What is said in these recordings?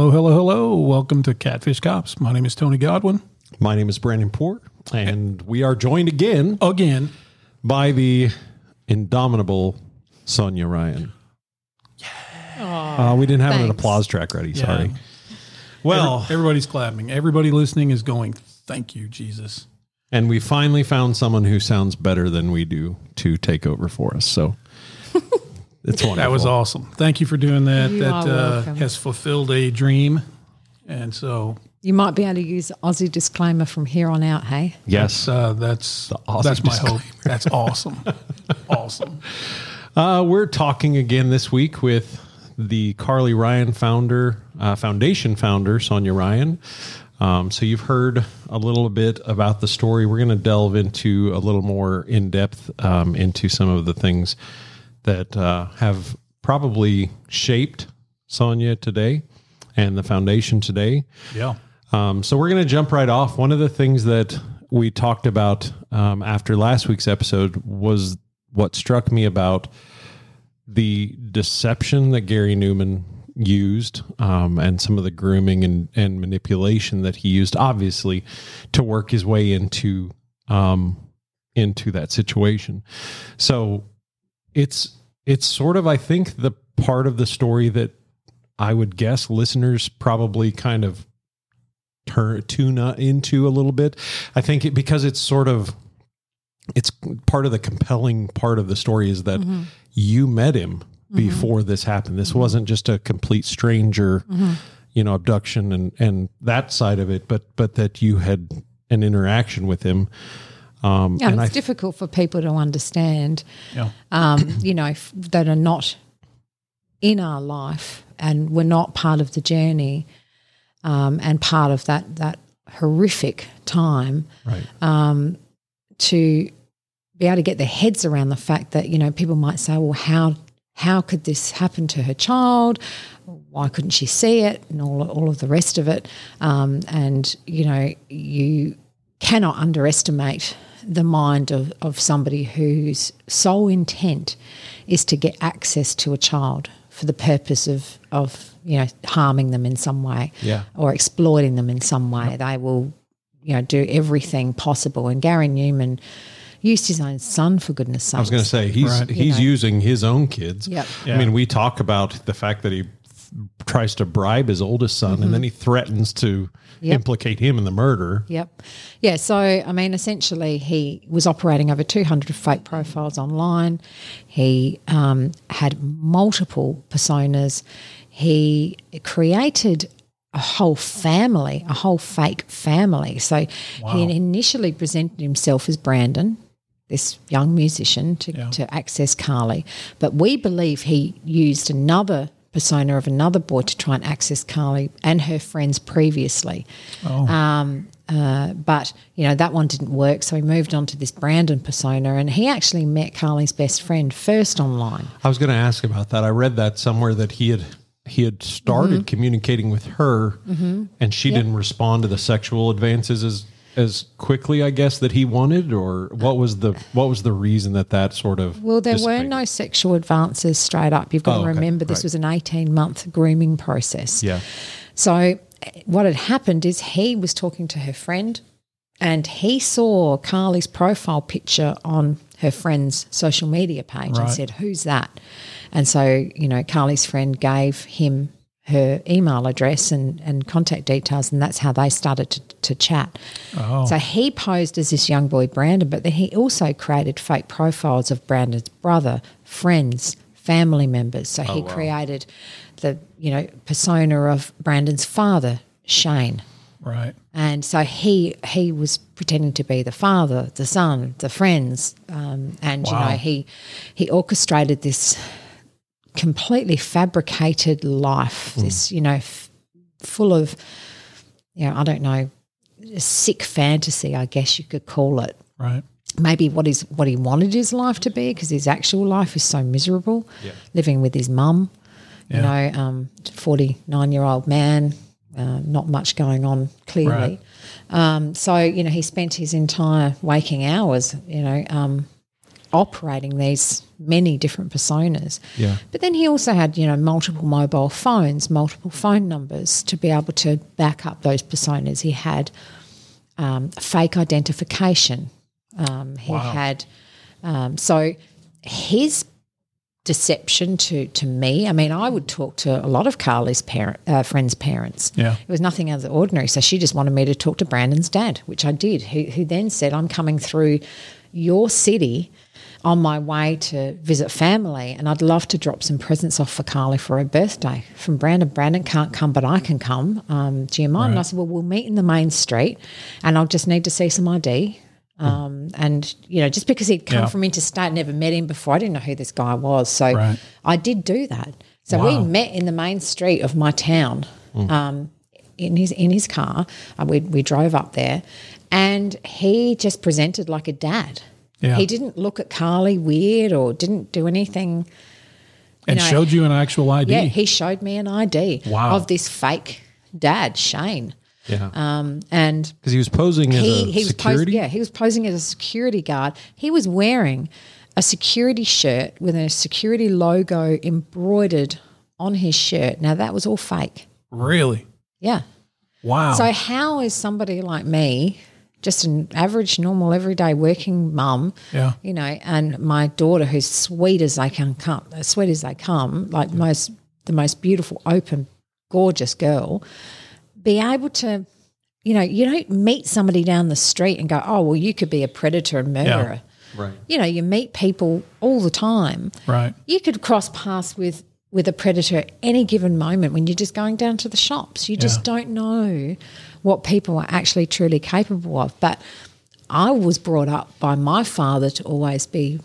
Hello, hello, hello. Welcome to Catfish Cops. My name is Tony Godwin. My name is Brandon Port, and we are joined again Again, by the indomitable Sonya Ryan. Uh, we didn't have an thanks. applause track ready. Sorry. Well, Every- everybody's clapping. Everybody listening is going, Thank you, Jesus. and we finally found someone who sounds better than we do to take over for us. So it's wonderful. That was awesome. Thank you for doing that. You that are uh, has fulfilled a dream. And so You might be able to use the Aussie disclaimer from here on out, hey? Yes. uh, that's Aussie that's my disclaimer. hope. That's awesome. awesome. Uh, we're talking again this week with the Carly Ryan founder, uh, foundation founder, Sonya Ryan. Um, so you've heard a little bit about the story. We're going to delve into a little more in depth um, into some of the things that uh, have probably shaped Sonya today and the foundation today. Yeah. Um, so we're going to jump right off. One of the things that we talked about um, after last week's episode was what struck me about the deception that Garry Newman used um, and some of the grooming and, and manipulation that he used, obviously, to work his way into um, into that situation. So it's it's sort of I think the part of the story that I would guess listeners probably kind of turn tune uh, into a little bit. I think it, because it's sort of it's part of the compelling part of the story is that mm-hmm. you met him mm-hmm. before this happened. This mm-hmm. wasn't just a complete stranger, you know, abduction and and that side of it, but but that you had an interaction with him. Um, Yeah, and it's I difficult for people to understand, Yeah. um, you know, f- that are not in our life and we're not part of the journey um, and part of that that horrific time right. to be able to get their heads around the fact that you know people might say, well, how how could this happen to her child? Why couldn't she see it? And all all of the rest of it. Um, and you know, you cannot underestimate the mind of, of somebody whose sole intent is to get access to a child for the purpose of of you know harming them in some way Yeah. or exploiting them in some way. They will, you know, do everything possible. And Garry Newman used his own son for goodness sake. I was going to say he's Right. he's You know. using his own kids. Yep. I mean, we talk about the fact that he th- tries to bribe his oldest son, and then he threatens to Yep. implicate him in the murder. Yep. Yeah. So, I mean, essentially, he was operating over 200 fake profiles online. He um, had multiple personas. He created a whole family, a whole fake family. So, he initially presented himself as Brandon. This young musician to, Yeah. to access Carly, but we believe he used another persona of another boy to try and access Carly and her friends previously. Um, uh, but you know that one didn't work, so he moved on to this Brandon persona, and he actually met Carly's best friend first online. I was going to ask about that. I read that somewhere that he had he had started communicating with her, and she didn't respond to the sexual advances as as quickly, I guess, that he wanted, or what was the what was the reason that that sort of Well, there were no sexual advances straight up. You've got Oh, to okay. remember this Right. was an eighteen month grooming process. yeah So what had happened is he was talking to her friend and he saw Carly's profile picture on her friend's social media page and said, Who's that? And so, you know, Carly's friend gave him her email address and, and contact details, and that's how they started to, to chat. Oh. So he posed as this young boy, Brandon, but then he also created fake profiles of Brandon's brother, friends, family members. So he created the you know persona of Brandon's father, Shane. Right. And so he he was pretending to be the father, the son, the friends, um, and Wow. you know he he orchestrated this completely fabricated life. This you know f- full of you know I don't know sick fantasy, I guess you could call it. Right. Maybe what is what he wanted his life to be, because his actual life is so miserable, Yeah. living with his mum. You know, um, forty nine year old man, uh, not much going on clearly. Right. Um, so you know, he spent his entire waking hours, you know, um, operating these many different personas. Yeah. But then he also had, you know, multiple mobile phones, multiple phone numbers to be able to back up those personas. He had um, fake identification. Um, he had um, so his deception to to me. I mean, I would talk to a lot of Carly's parent uh, friends' parents. Yeah. it was nothing out of the ordinary. So she just wanted me to talk to Brandon's dad, which I did. Who who then said, "I'm coming through your city." On my way to visit family, and I'd love to drop some presents off for Carly for her birthday from Brandon. Brandon can't come, but I can come. Um, do you mind? And I said, Well, we'll meet in the main street, and I'll just need to see some ID. Um, and you know, just because he'd come Yeah. from interstate, never met him before, I didn't know who this guy was. So Right. I did do that. So Wow. we met in the main street of my town, um, in his in his car. Uh, we we drove up there, and he just presented like a dad. Yeah. He didn't look at Carly weird or didn't do anything. And know, showed you an actual ID. Yeah, he showed me an ID Wow. of this fake dad, Shane. Yeah. Um, and Because he was posing as he, a he was security. posing, yeah, he was posing as a security guard. He was wearing a security shirt with a security logo embroidered on his shirt. Now that was all fake. really? Yeah. Wow. So how is somebody like me, just an average, normal, everyday working mum, Yeah. you know, and my daughter who's sweet as they can come, as sweet as they come, like most the most beautiful, open, gorgeous girl, be able to, you know, you don't meet somebody down the street and go, oh well, you could be a predator and murderer. Right. You know, you meet people all the time. right. You could cross paths with with a predator at any given moment when you're just going down to the shops. You just Yeah. don't know what people are actually truly capable of. But I was brought up by my father to always be,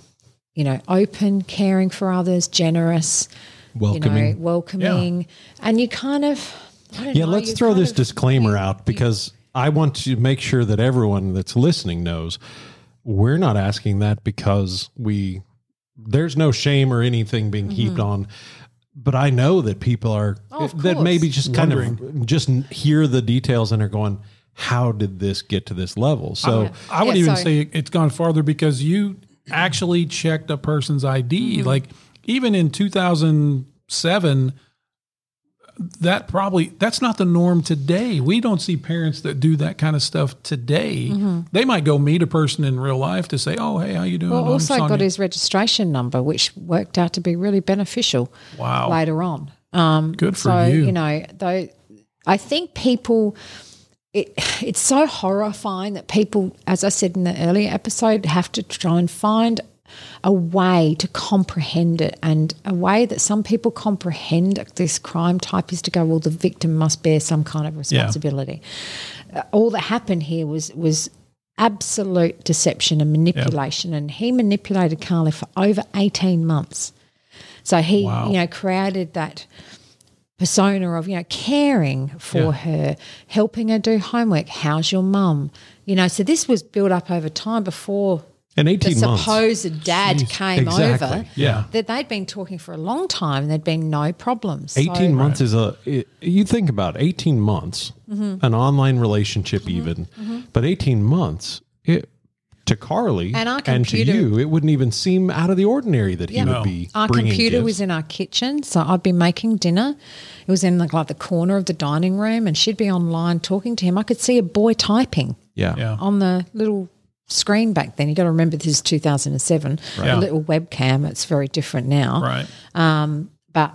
you know, open, caring for others, generous, Welcoming. you know, welcoming, and you kind of. Yeah, know, let's throw this of- disclaimer you- out because I want to make sure that everyone that's listening knows we're not asking that because we there's no shame or anything being heaped mm-hmm. on. But I know that people are. Oh, that maybe just kind of just hear the details and are going, "How did this get to this level?" So I would Yeah, even so- say it's gone farther because you actually checked a person's ID. Mm-hmm. Like even in 2007, that probably that's not the norm today. We don't see parents that do that kind of stuff today. Mm-hmm. They might go meet a person in real life to say, "Oh, hey, how you doing?" Well, also got his registration number, which worked out to be really beneficial. Wow. Later on, um, Good for so, you. You know, though, I think people. It, it's so horrifying that people, as I said in the earlier episode, have to try and find a way to comprehend it. And a way that some people comprehend this crime type is to go, well, the victim must bear some kind of responsibility. Uh, all that happened here was was absolute deception and manipulation, and he manipulated Carly for over eighteen months. So he, Wow. you know, created that persona of you know caring for Yeah. her, helping her do homework. How's your mum? You know, so this was built up over time before in the 18 months. supposed dad came Exactly. over. Yeah. that they'd been talking for a long time. and There'd been no problems. So- 18 months is a it, you think about it, 18 months Mm-hmm. an online relationship even but 18 months it to carly And our to computer- you it wouldn't even seem out of the ordinary that he Yeah. would be Our computer gifts. was in our kitchen, so I'd be making dinner. It was in like, like the corner of the dining room, and she'd be online talking to him. I could see a boy typing yeah Yeah. on the little screen back then. You got to remember this is 2007. Yeah. A little webcam. It's very different now. Right. Um, but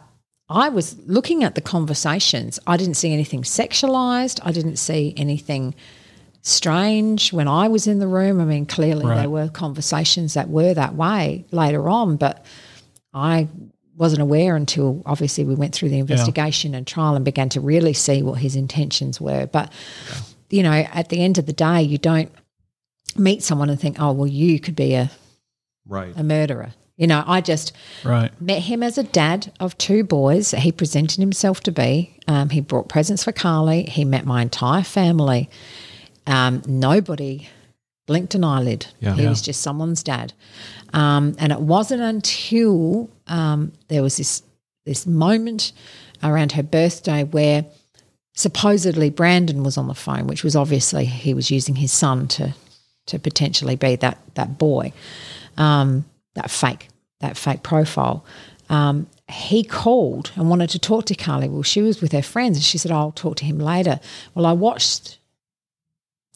I was looking at the conversations. I didn't see anything sexualized. I didn't see anything strange when I was in the room. I mean, clearly Right. there were conversations that were that way later on, but I wasn't aware until obviously we went through the investigation and trial and began to really see what his intentions were. But you know, at the end of the day, you don't meet someone and think, oh, well, you could be a, Right. a murderer. You know, I just Right. met him as a dad of two boys. He presented himself to be. Um, he brought presents for Carly. He met my entire family. Um, nobody blinked an eyelid. Yeah. he Yeah. was just someone's dad. Um, and it wasn't until um, there was this this moment around her birthday where supposedly Brandon was on the phone, which was obviously he was using his son to to potentially be that that boy, um, that fake that fake profile. Um, he called and wanted to talk to Carly. Well, she was with her friends, and she said, "I'll talk to him later." Well, I watched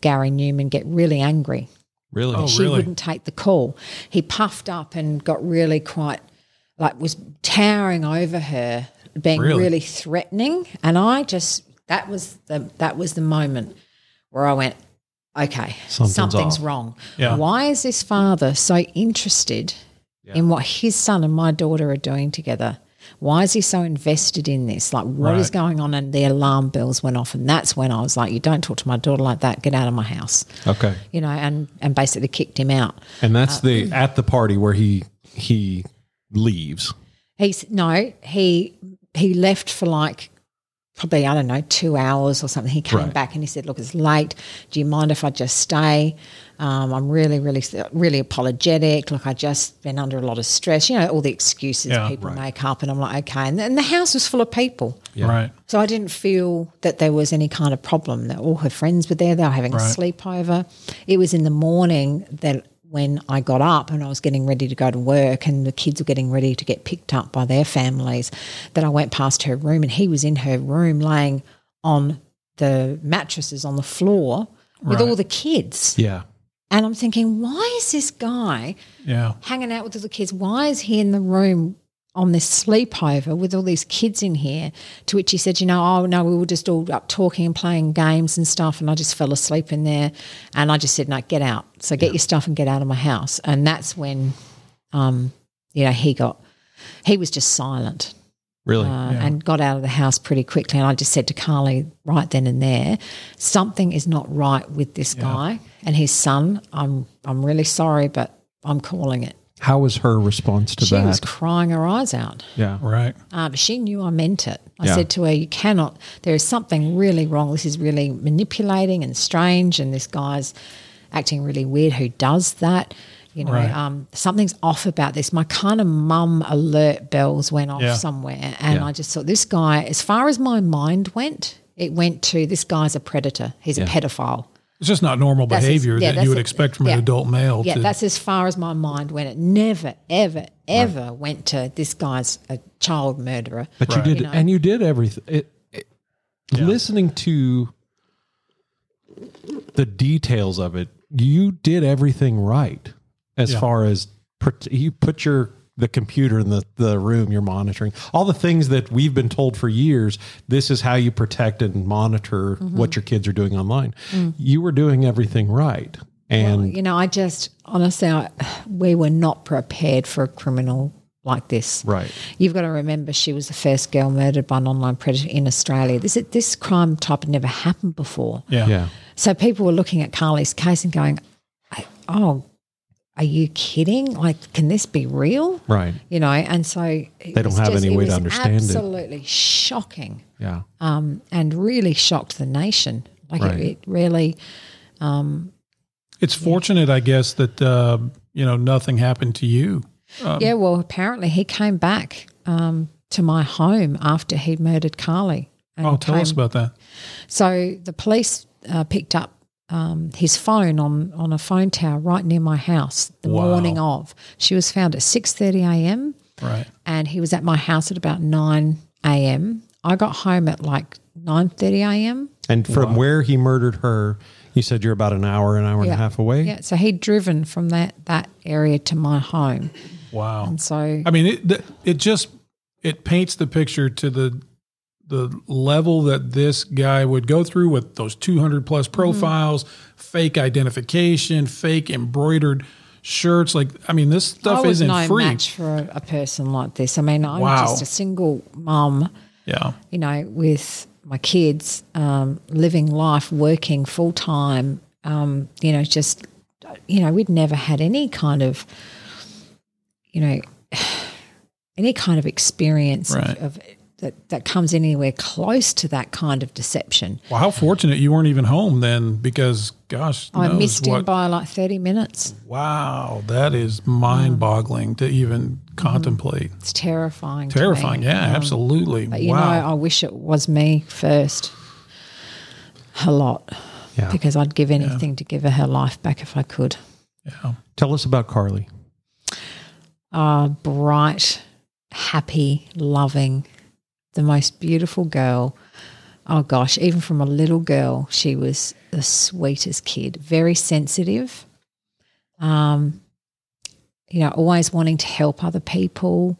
Garry Newman get really angry Really? Oh, she really? wouldn't take the call. He puffed up and got really quite like was towering over her, being Really? really, threatening. And I just that was the that was the moment where I went, okay, Something's something's, wrong. Yeah. Why is this father so interested in what his son and my daughter are doing together? Why is he so invested in this? Like, what is Right. going on? And the alarm bells went off, and that's when I was like, "You don't talk to my daughter like that. Get out of my house." Okay. You know, and and basically kicked him out. And that's Uh, the at the party where he he leaves. He's no, he he left for like probably I don't know two hours or something. He came Right. back and he said, "Look, it's late. Do you mind if I just stay? Um, I'm really, really, really apologetic. Look, I just been under a lot of stress. You know, all the excuses Yeah, people right. make up." And I'm like, "Okay." And, and the house was full of people. Yeah. Right. So I didn't feel that there was any kind of problem. That all her friends were there. They were having Right. a sleepover. It was in the morning that when I got up and I was getting ready to go to work, and the kids were getting ready to get picked up by their families, that I went past her room, and he was in her room laying on the mattresses on the floor with Right. all the kids. Yeah. And I'm thinking, why is this guy Yeah. hanging out with the kids. Why is he in the room on this sleepover with all these kids in here? To which he said, you know, oh no, we were just all up talking and playing games and stuff, and I just fell asleep in there. And I just said, no, get out. So get your stuff and get out of my house. And that's when, um, you know, he got, he was just silent Really? uh, and got out of the house pretty quickly. And I just said to Carly right then and there, something is not right with this guy and his son. I'm I'm really sorry, but I'm calling it. How was her response to She that? was crying her eyes out. yeah. Right. Uh, but she knew I meant it. I Yeah. said to her, "You cannot. There is something really wrong. This is really manipulating and strange, and this guy's acting really weird. Who does that? You know, Right. um, something's off about this. My kind of mum alert bells went off Yeah. somewhere, and Yeah. I just thought this guy. As far as my mind went, it went to this guy's a predator. He's a pedophile. It's just not normal That's his- behavior yeah, that you would it. expect from Yeah. an adult male. Yeah, to, that's as far as my mind went. It never, ever, ever went to this guy's a child murderer. But Right. you did, You know. and you did everything. It, it- Listening to the details of it, you did everything right as Yeah. far as put- you put your the computer in the, the room you're monitoring all the things that we've been told for years this is how you protect and monitor Mm-hmm. what your kids are doing online you were doing everything right and you know, I just honestly, I, we were not prepared for a criminal like this. right You've got to remember, she was the first girl murdered by an online predator in Australia. This this crime type had never happened before. yeah. yeah So people were looking at Carly's case and going, "Oh, are you kidding? Like, can this be real?" right You know, and so it They don't was have any it way to was understand it. Absolutely shocking, yeah um, and really shocked the nation. Like Right. it, it really. It's fortunate, I guess, that uh, you know nothing happened to you. yeah, well, apparently he came back um, to my home after he murdered Carly. and Oh, tell us about that. So the police uh, picked up um, his phone on, on a phone tower right near my house the Wow. morning of. She was found at six thirty a.m. Right. and he was at my house at about nine a.m. I got home at like nine thirty a.m. And from where he murdered her, you said you're about an hour, an hour and a half away. Yeah, so he'd driven from that that area to my home, Wow. and so I mean, it it just it paints the picture to the the level that this guy would go through with those 200 plus profiles, fake identification, fake embroidered shirts. Like, I mean, this stuff isn't no free. match for a, person like this. I mean, I'm Wow. just a single mum, Yeah. you know, with my kids, um, living life, working full time. Um, you know, just you know, we'd never had any kind of, you know, any kind of experience of- of, that that comes anywhere close to that kind of deception. Well, how fortunate you weren't even home then, because gosh, I missed what, him by like thirty minutes. Wow, that is mind-boggling to even contemplate. It's terrifying. to me. Terrifying, yeah, Um, absolutely. But you wow. know, I wish it was me first. A lot. Yeah. Because I'd give anything to give her her life back if I could. yeah. Tell us about Carly. Uh, bright, happy, loving, the most beautiful girl. Oh gosh, even from a little girl, she was the sweetest kid, very sensitive. Um, you know, always wanting to help other people.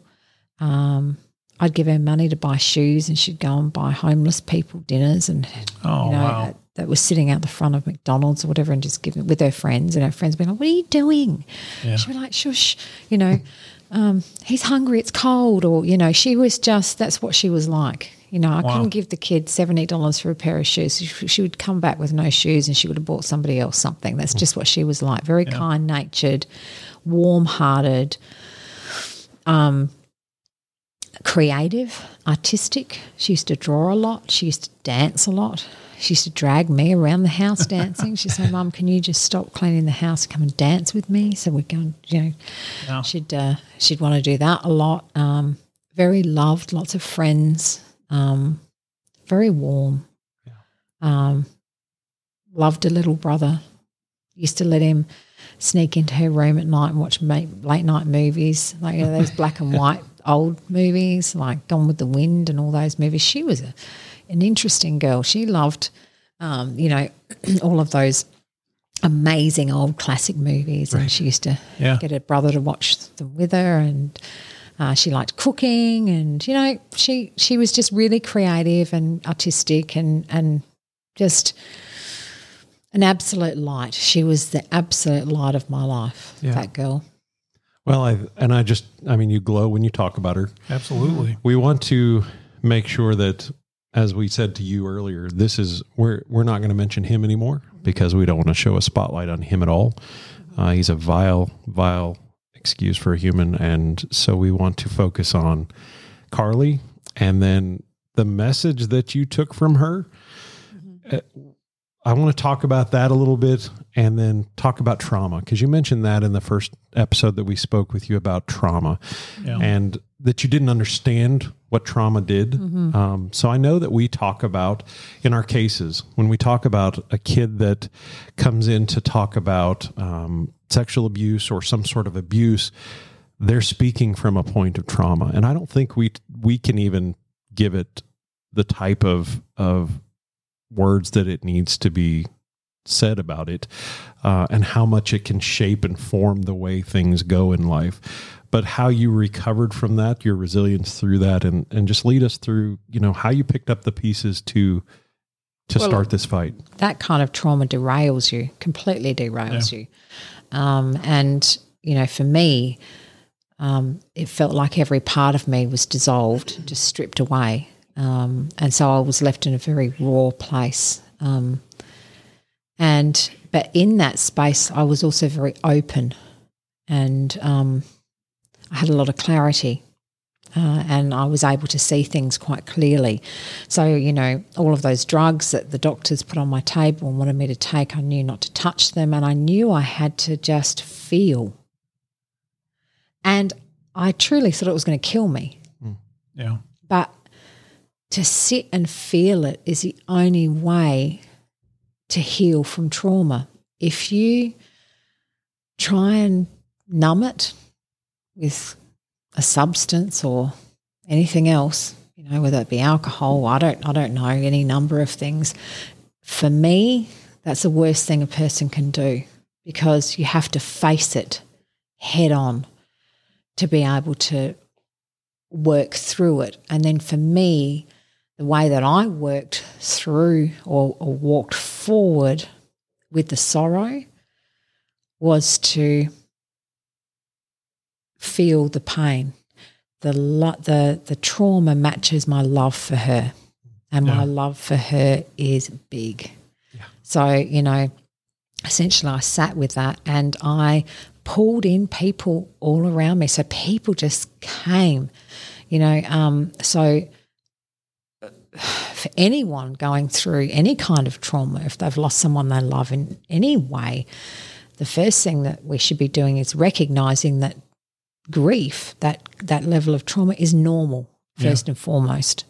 Um, I'd give her money to buy shoes, and she'd go and buy homeless people dinners, and Oh you know, wow. that, that was sitting out the front of McDonald's or whatever, and just giving with her friends, and her friends being like, "What are you doing?" Yeah. She'd be like, "Shush," you know, um, he's hungry, it's cold, or you know, she was just that's what she was like. You know, I Wow. couldn't give the kid seventy dollars for a pair of shoes. She, she would come back with no shoes, and she would have bought somebody else something. That's just what she was like. Very kind natured, warm hearted. Um, creative, artistic. She used to draw a lot. She used to dance a lot. She used to drag me around the house dancing. She'd say, "Mum, can you just stop cleaning the house come and dance with me?" So we'd go, and, you know, Yeah. she'd uh, she'd want to do that a lot. Um, very loved, lots of friends. Um, very warm. Um, loved a little brother. Used to let him sneak into her room at night and watch late night movies, like you know, those black and white old movies, like Gone with the Wind and all those movies. She was a, an interesting girl. She loved, um, you know, all of those amazing old classic movies, and she used to Yeah. get her brother to watch them with her, and uh, she liked cooking, and you know, she she was just really creative and artistic, and and just an absolute light. She was the absolute light of my life. Yeah. That girl. Well, I and I just I mean you glow when you talk about her. Absolutely. We want to make sure that as we said to you earlier, this is we're we're not going to mention him anymore because we don't want to show a spotlight on him at all. Uh, he's a vile, vile excuse for a human, and so we want to focus on Carly and then the message that you took from her. Uh, I want to talk about that a little bit and then talk about trauma because you mentioned that in the first episode that we spoke with you about trauma Yeah. and that you didn't understand what trauma did. Mm-hmm. Um, so I know that we talk about in our cases when we talk about a kid that comes in to talk about um, sexual abuse or some sort of abuse, they're speaking from a point of trauma, and I don't think we we can even give it the type of of words that it needs to be said about it uh, and how much it can shape and form the way things go in life but how you recovered from that your resilience through that and and just lead us through you know how you picked up the pieces to to Well, start this fight that kind of trauma derails you, completely derails you. Um, and, you know, for me, um, it felt like every part of me was dissolved, just stripped away. Um, and so I was left in a very raw place. Um, and, but in that space, I was also very open and um, I had a lot of clarity. Uh, and I was able to see things quite clearly. So, you know, all of those drugs that the doctors put on my table and wanted me to take, I knew not to touch them. And I knew I had to just feel. And I truly thought it was going to kill me. Yeah. But to sit and feel it is the only way to heal from trauma. If you try and numb it with a substance or anything else, you know, whether it be alcohol, I don't I don't know, any number of things. For me, that's the worst thing a person can do because you have to face it head on to be able to work through it. And then for me, the way that I worked through or, or walked forward with the sorrow was to feel the pain. The lo- the the trauma matches my love for her, and my love for her is big. So you know, essentially, I sat with that, and I pulled in people all around me. So people just came, you know. Um, so for anyone going through any kind of trauma, if they've lost someone they love in any way, the first thing that we should be doing is recognizing that grief, that that level of trauma, is normal first and foremost.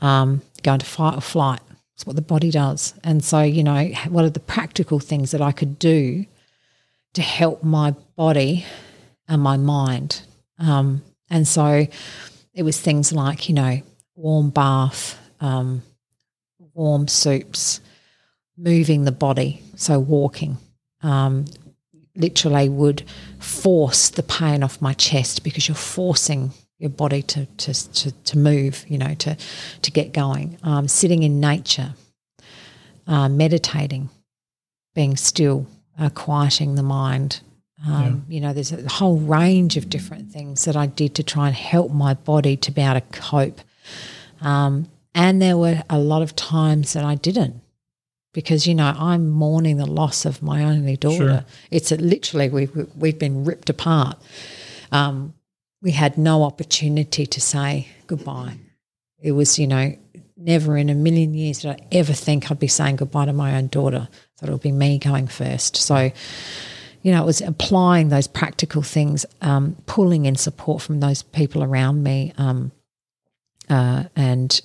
Um, going to fight or flight. It's what the body does. And so, you know, what are the practical things that I could do to help my body and my mind? Um, and so it was things like, you know, warm bath, um, warm soups, moving the body, so walking. Um, literally would force the pain off my chest because you're forcing your body to to to, to move, you know, to to get going. Um, sitting in nature, uh, meditating, being still, uh, quieting the mind. Um, You know, there's a whole range of different things that I did to try and help my body to be able to cope. Um, and there were a lot of times that I didn't because you know I'm mourning the loss of my only daughter. Sure. It's a, literally we've we've been ripped apart. Um, we had no opportunity to say goodbye. It was you know never in a million years did I ever think I'd be saying goodbye to my own daughter. Thought it would be me going first. So you know, it was applying those practical things, um, pulling in support from those people around me, um, uh, and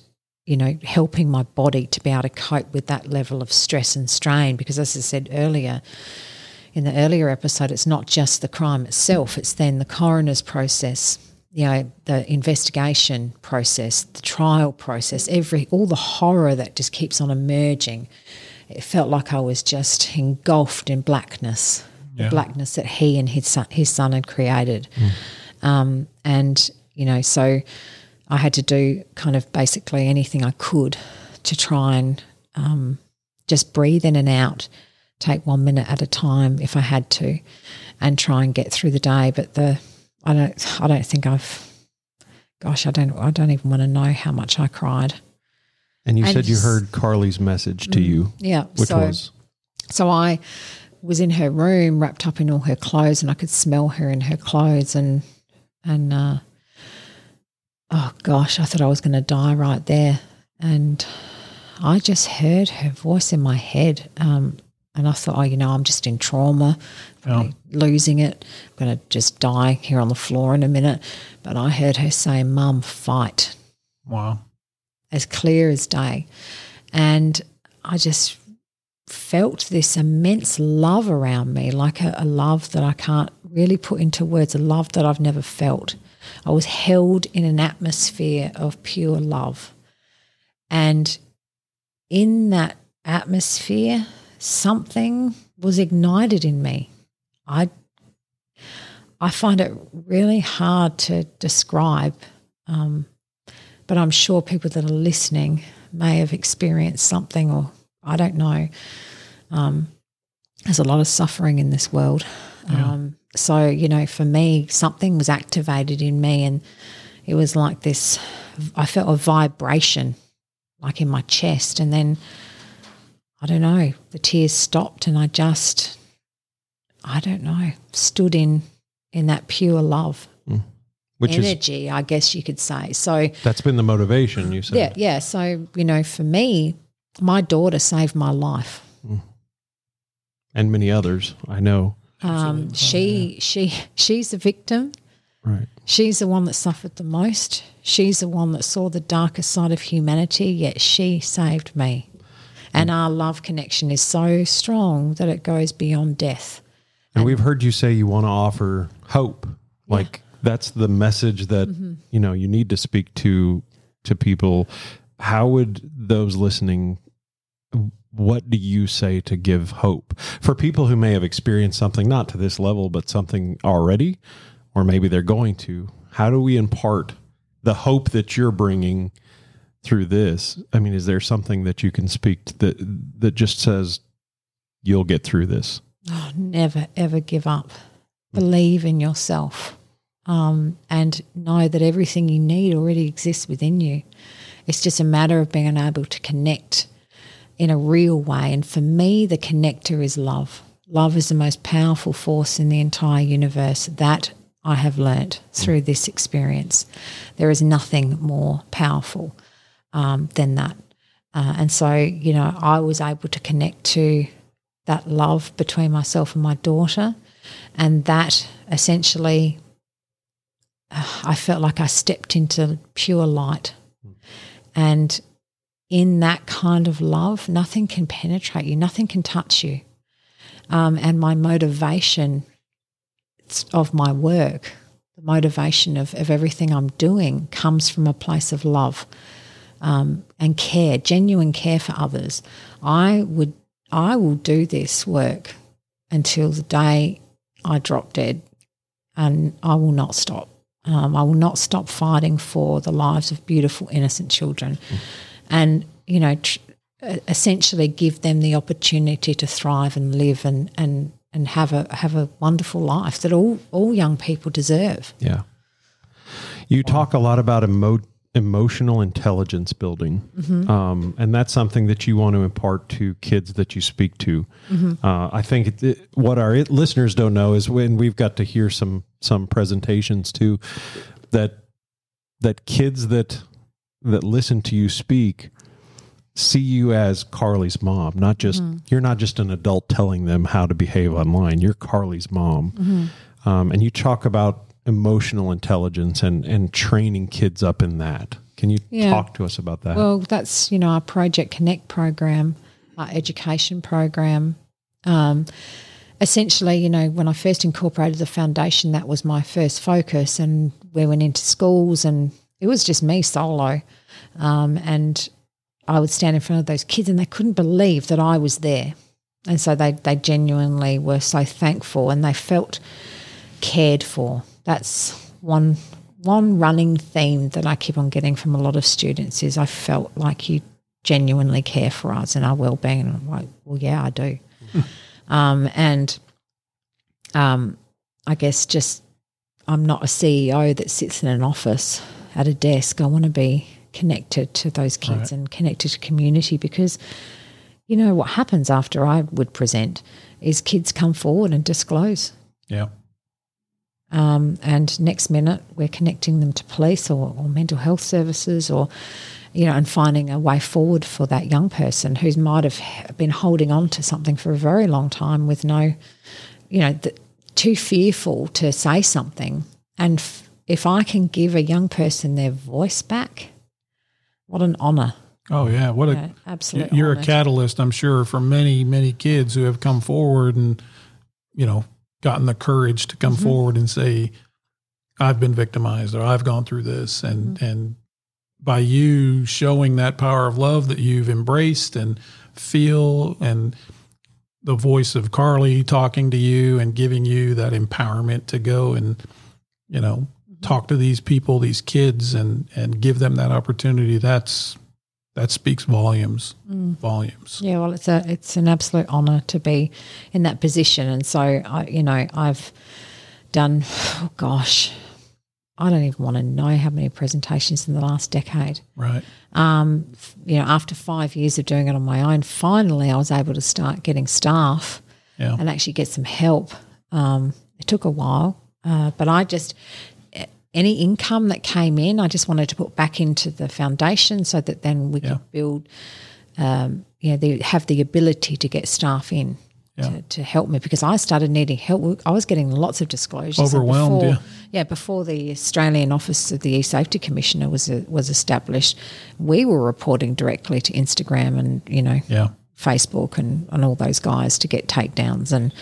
you know, helping my body to be able to cope with that level of stress and strain. Because, as I said earlier, in the earlier episode, it's not just the crime itself; it's then the coroner's process, you know, the investigation process, the trial process, every all the horror that just keeps on emerging. It felt like I was just engulfed in blackness, Yeah. the blackness that he and his son, his son had created, um, and you know, so I had to do kind of basically anything I could to try and um, just breathe in and out, take one minute at a time if I had to, and try and get through the day. But the I don't I don't think I've gosh I don't I don't even want to know how much I cried. And you And said you heard Carly's message to you, Yeah, which so was so I was in her room, wrapped up in all her clothes, and I could smell her in her clothes, and and uh, oh gosh, I thought I was going to die right there, and I just heard her voice in my head, um, and I thought, oh, you know, I'm just in trauma, losing it, I'm going to just die here on the floor in a minute, but I heard her say, "Mum, fight." Wow. as clear as day. And I just felt this immense love around me, like a, a love that I can't really put into words, a love that I've never felt. I was held in an atmosphere of pure love. And in that atmosphere, something was ignited in me. I I find it really hard to describe. Um, but I'm sure people that are listening may have experienced something, or I don't know. Um, there's a lot of suffering in this world. Um, so, you know, for me, something was activated in me, and it was like this I felt a vibration like in my chest. And then, I don't know, the tears stopped, and I just, I don't know, stood in in that pure love mm. which is energy, I guess you could say. So, that's been the motivation you said. yeah, yeah. So, you know, for me, my daughter saved my life. Mm. And many others, I know. Um, she, she, she's the victim. Right. She's the one that suffered the most. She's the one that saw the darkest side of humanity, yet she saved me. And our love connection is so strong that it goes beyond death. And we've heard you say you want to offer hope. Like that's the message that Mm-hmm. you know you need to speak to to people. How would those listening what do you say to give hope for people who may have experienced something not to this level but something already or maybe they're going to? How do we impart the hope that you're bringing through this? I mean, is there something that you can speak to that that just says you'll get through this? Oh, never, ever give up. Believe in yourself. um, and know that everything you need already exists within you. It's just a matter of being able to connect in a real way. And for me, the connector is love. Love is the most powerful force in the entire universe. That I have learnt through this experience. There is nothing more powerful um, than that. Uh, and so, you know, I was able to connect to that love between myself and my daughter. And that essentially, uh, I felt like I stepped into pure light. And in that kind of love, nothing can penetrate you, nothing can touch you. Um, and my motivation of my work, the motivation of, of everything I'm doing comes from a place of love um, and care, genuine care for others. I would, I will do this work until the day I drop dead, and I will not stop. Um, I will not stop fighting for the lives of beautiful, innocent children, mm. And you know, tr- essentially give them the opportunity to thrive and live and and and have a have a wonderful life that all all young people deserve. Yeah. You talk a lot about emo- emotional intelligence building, mm-hmm. um, and that's something that you want to impart to kids that you speak to. Mm-hmm. Uh, I think it, it, what our listeners don't know is when we've got to hear some some presentations too that that kids that that listen to you speak see you as Carly's mom, not just mm-hmm. you're not just an adult telling them how to behave online. You're Carly's mom, mm-hmm. um, and you talk about emotional intelligence and and training kids up in that. Can you yeah. talk to us about that? Well, that's you know our Project Connect program, our education program. Um, essentially, you know, when I first incorporated the foundation, that was my first focus, and we went into schools, and it was just me solo. Um, and I would stand in front of those kids and they couldn't believe that I was there. And so they, they genuinely were so thankful and they felt cared for. That's one one running theme that I keep on getting from a lot of students is I felt like you genuinely care for us and our well being. And I'm like, well, yeah, I do. um, and um, I guess just I'm not a CEO that sits in an office at a desk. I want to be connected to those kids right. and connected to community because you know what happens after I would present is kids come forward and disclose. Yeah. Um, and next minute we're connecting them to police or, or mental health services or you know and finding a way forward for that young person who might have been holding on to something for a very long time with no you know the, too fearful to say something and f- if I can give a young person their voice back what an honor. Oh yeah, what a absolute. You're honor. a catalyst, I'm sure, for many many kids who have come forward and you know gotten the courage to come mm-hmm. forward and say, "I've been victimized" or "I've gone through this," and mm-hmm. and by you showing that power of love that you've embraced and feel and the voice of Carly talking to you and giving you that empowerment to go and you know talk to these people, these kids, and and give them that opportunity. That's that speaks volumes. Mm. Volumes. Yeah, well, it's a it's an absolute honour to be in that position, and so I, you know, I've done. Oh gosh, I don't even want to know how many presentations in the last decade. Right. Um, you know, after five years of doing it on my own, finally I was able to start getting staff yeah. and actually get some help. Um, it took a while, uh, but I just any income that came in, I just wanted to put back into the foundation so that then we yeah. could build, um, you know, they have the ability to get staff in yeah. to, to, help me because I started needing help. I was getting lots of disclosures. Overwhelmed, before, yeah. Yeah, before the Australian Office of the E-Safety Commissioner was uh, was established, we were reporting directly to Instagram and you know, yeah. Facebook and, and all those guys to get takedowns and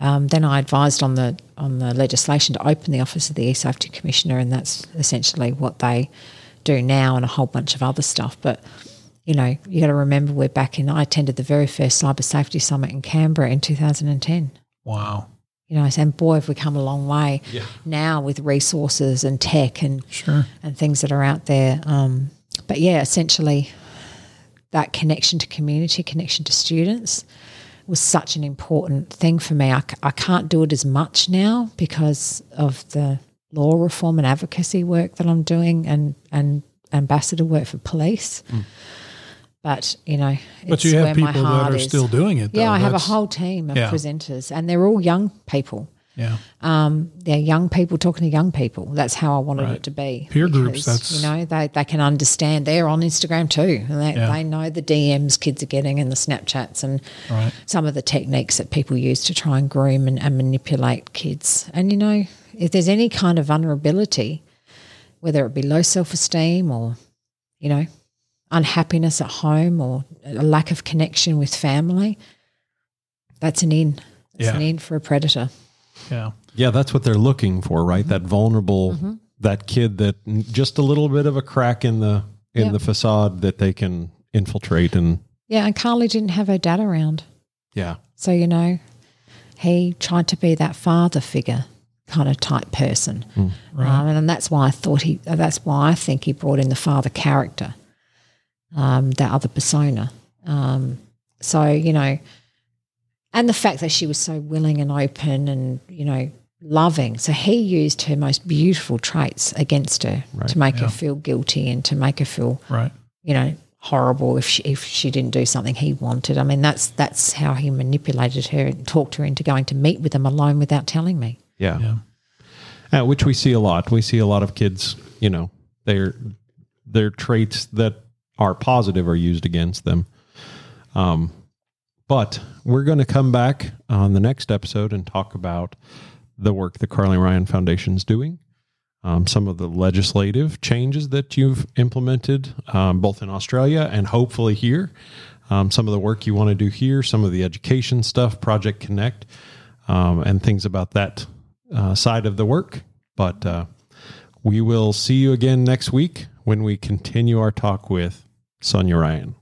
um, then I advised on the on the legislation to open the office of the e-safety commissioner, and that's essentially what they do now, and a whole bunch of other stuff. But you know, you got to remember we're back in. I attended the very first cyber safety summit in Canberra in 2010. Wow. You know, and boy, have we come a long way yeah. now with resources and tech and sure. and things that are out there. Um, but yeah, essentially, that connection to community, connection to students was such an important thing for me. I, I can't do it as much now because of the law reform and advocacy work that I'm doing, and and ambassador work for police. Hmm. But you know, But it's you have my people that are is. still doing it. Yeah, though. I have a whole team of yeah. presenters, and they're all young people. Yeah. Um, they're young people talking to young people. That's how I wanted Right. it to be. Peer groups, that's- you know they, they can understand. They're on Instagram too, and they, Yeah. they know the DMs kids are getting and the Snapchats and Right. some of the techniques that people use to try and groom and, and manipulate kids. And you know, if there's any kind of vulnerability, whether it be low self esteem or you know unhappiness at home or a lack of connection with family, that's an in. It's Yeah. an in for a predator. Yeah. Yeah, that's what they're looking for, right? That vulnerable, that kid that just a little bit of a crack in the in the facade that they can infiltrate and Yeah, and Carly didn't have her dad around. yeah, So, you know, he tried to be that father figure kind of type person. Um, and that's why I thought he, that's why I think he brought in the father character, um, that other persona. Um, so, you know, and the fact that she was so willing and open and, you know, loving. So he used her most beautiful traits against her Right, to make yeah. her feel guilty and to make her feel Right. you know horrible if she if she didn't do something he wanted. I mean that's that's how he manipulated her and talked her into going to meet with him alone without telling me. yeah, Yeah. Uh, which we see a lot. We see a lot of kids, you know, their their traits that are positive are used against them. Um, but we're going to come back on the next episode and talk about the work the Carly Ryan Foundation is doing, um, some of the legislative changes that you've implemented, um, both in Australia and hopefully here, um, some of the work you want to do here, some of the education stuff, Project Connect, um, and things about that uh, side of the work. But uh, we will see you again next week when we continue our talk with Sonya Ryan.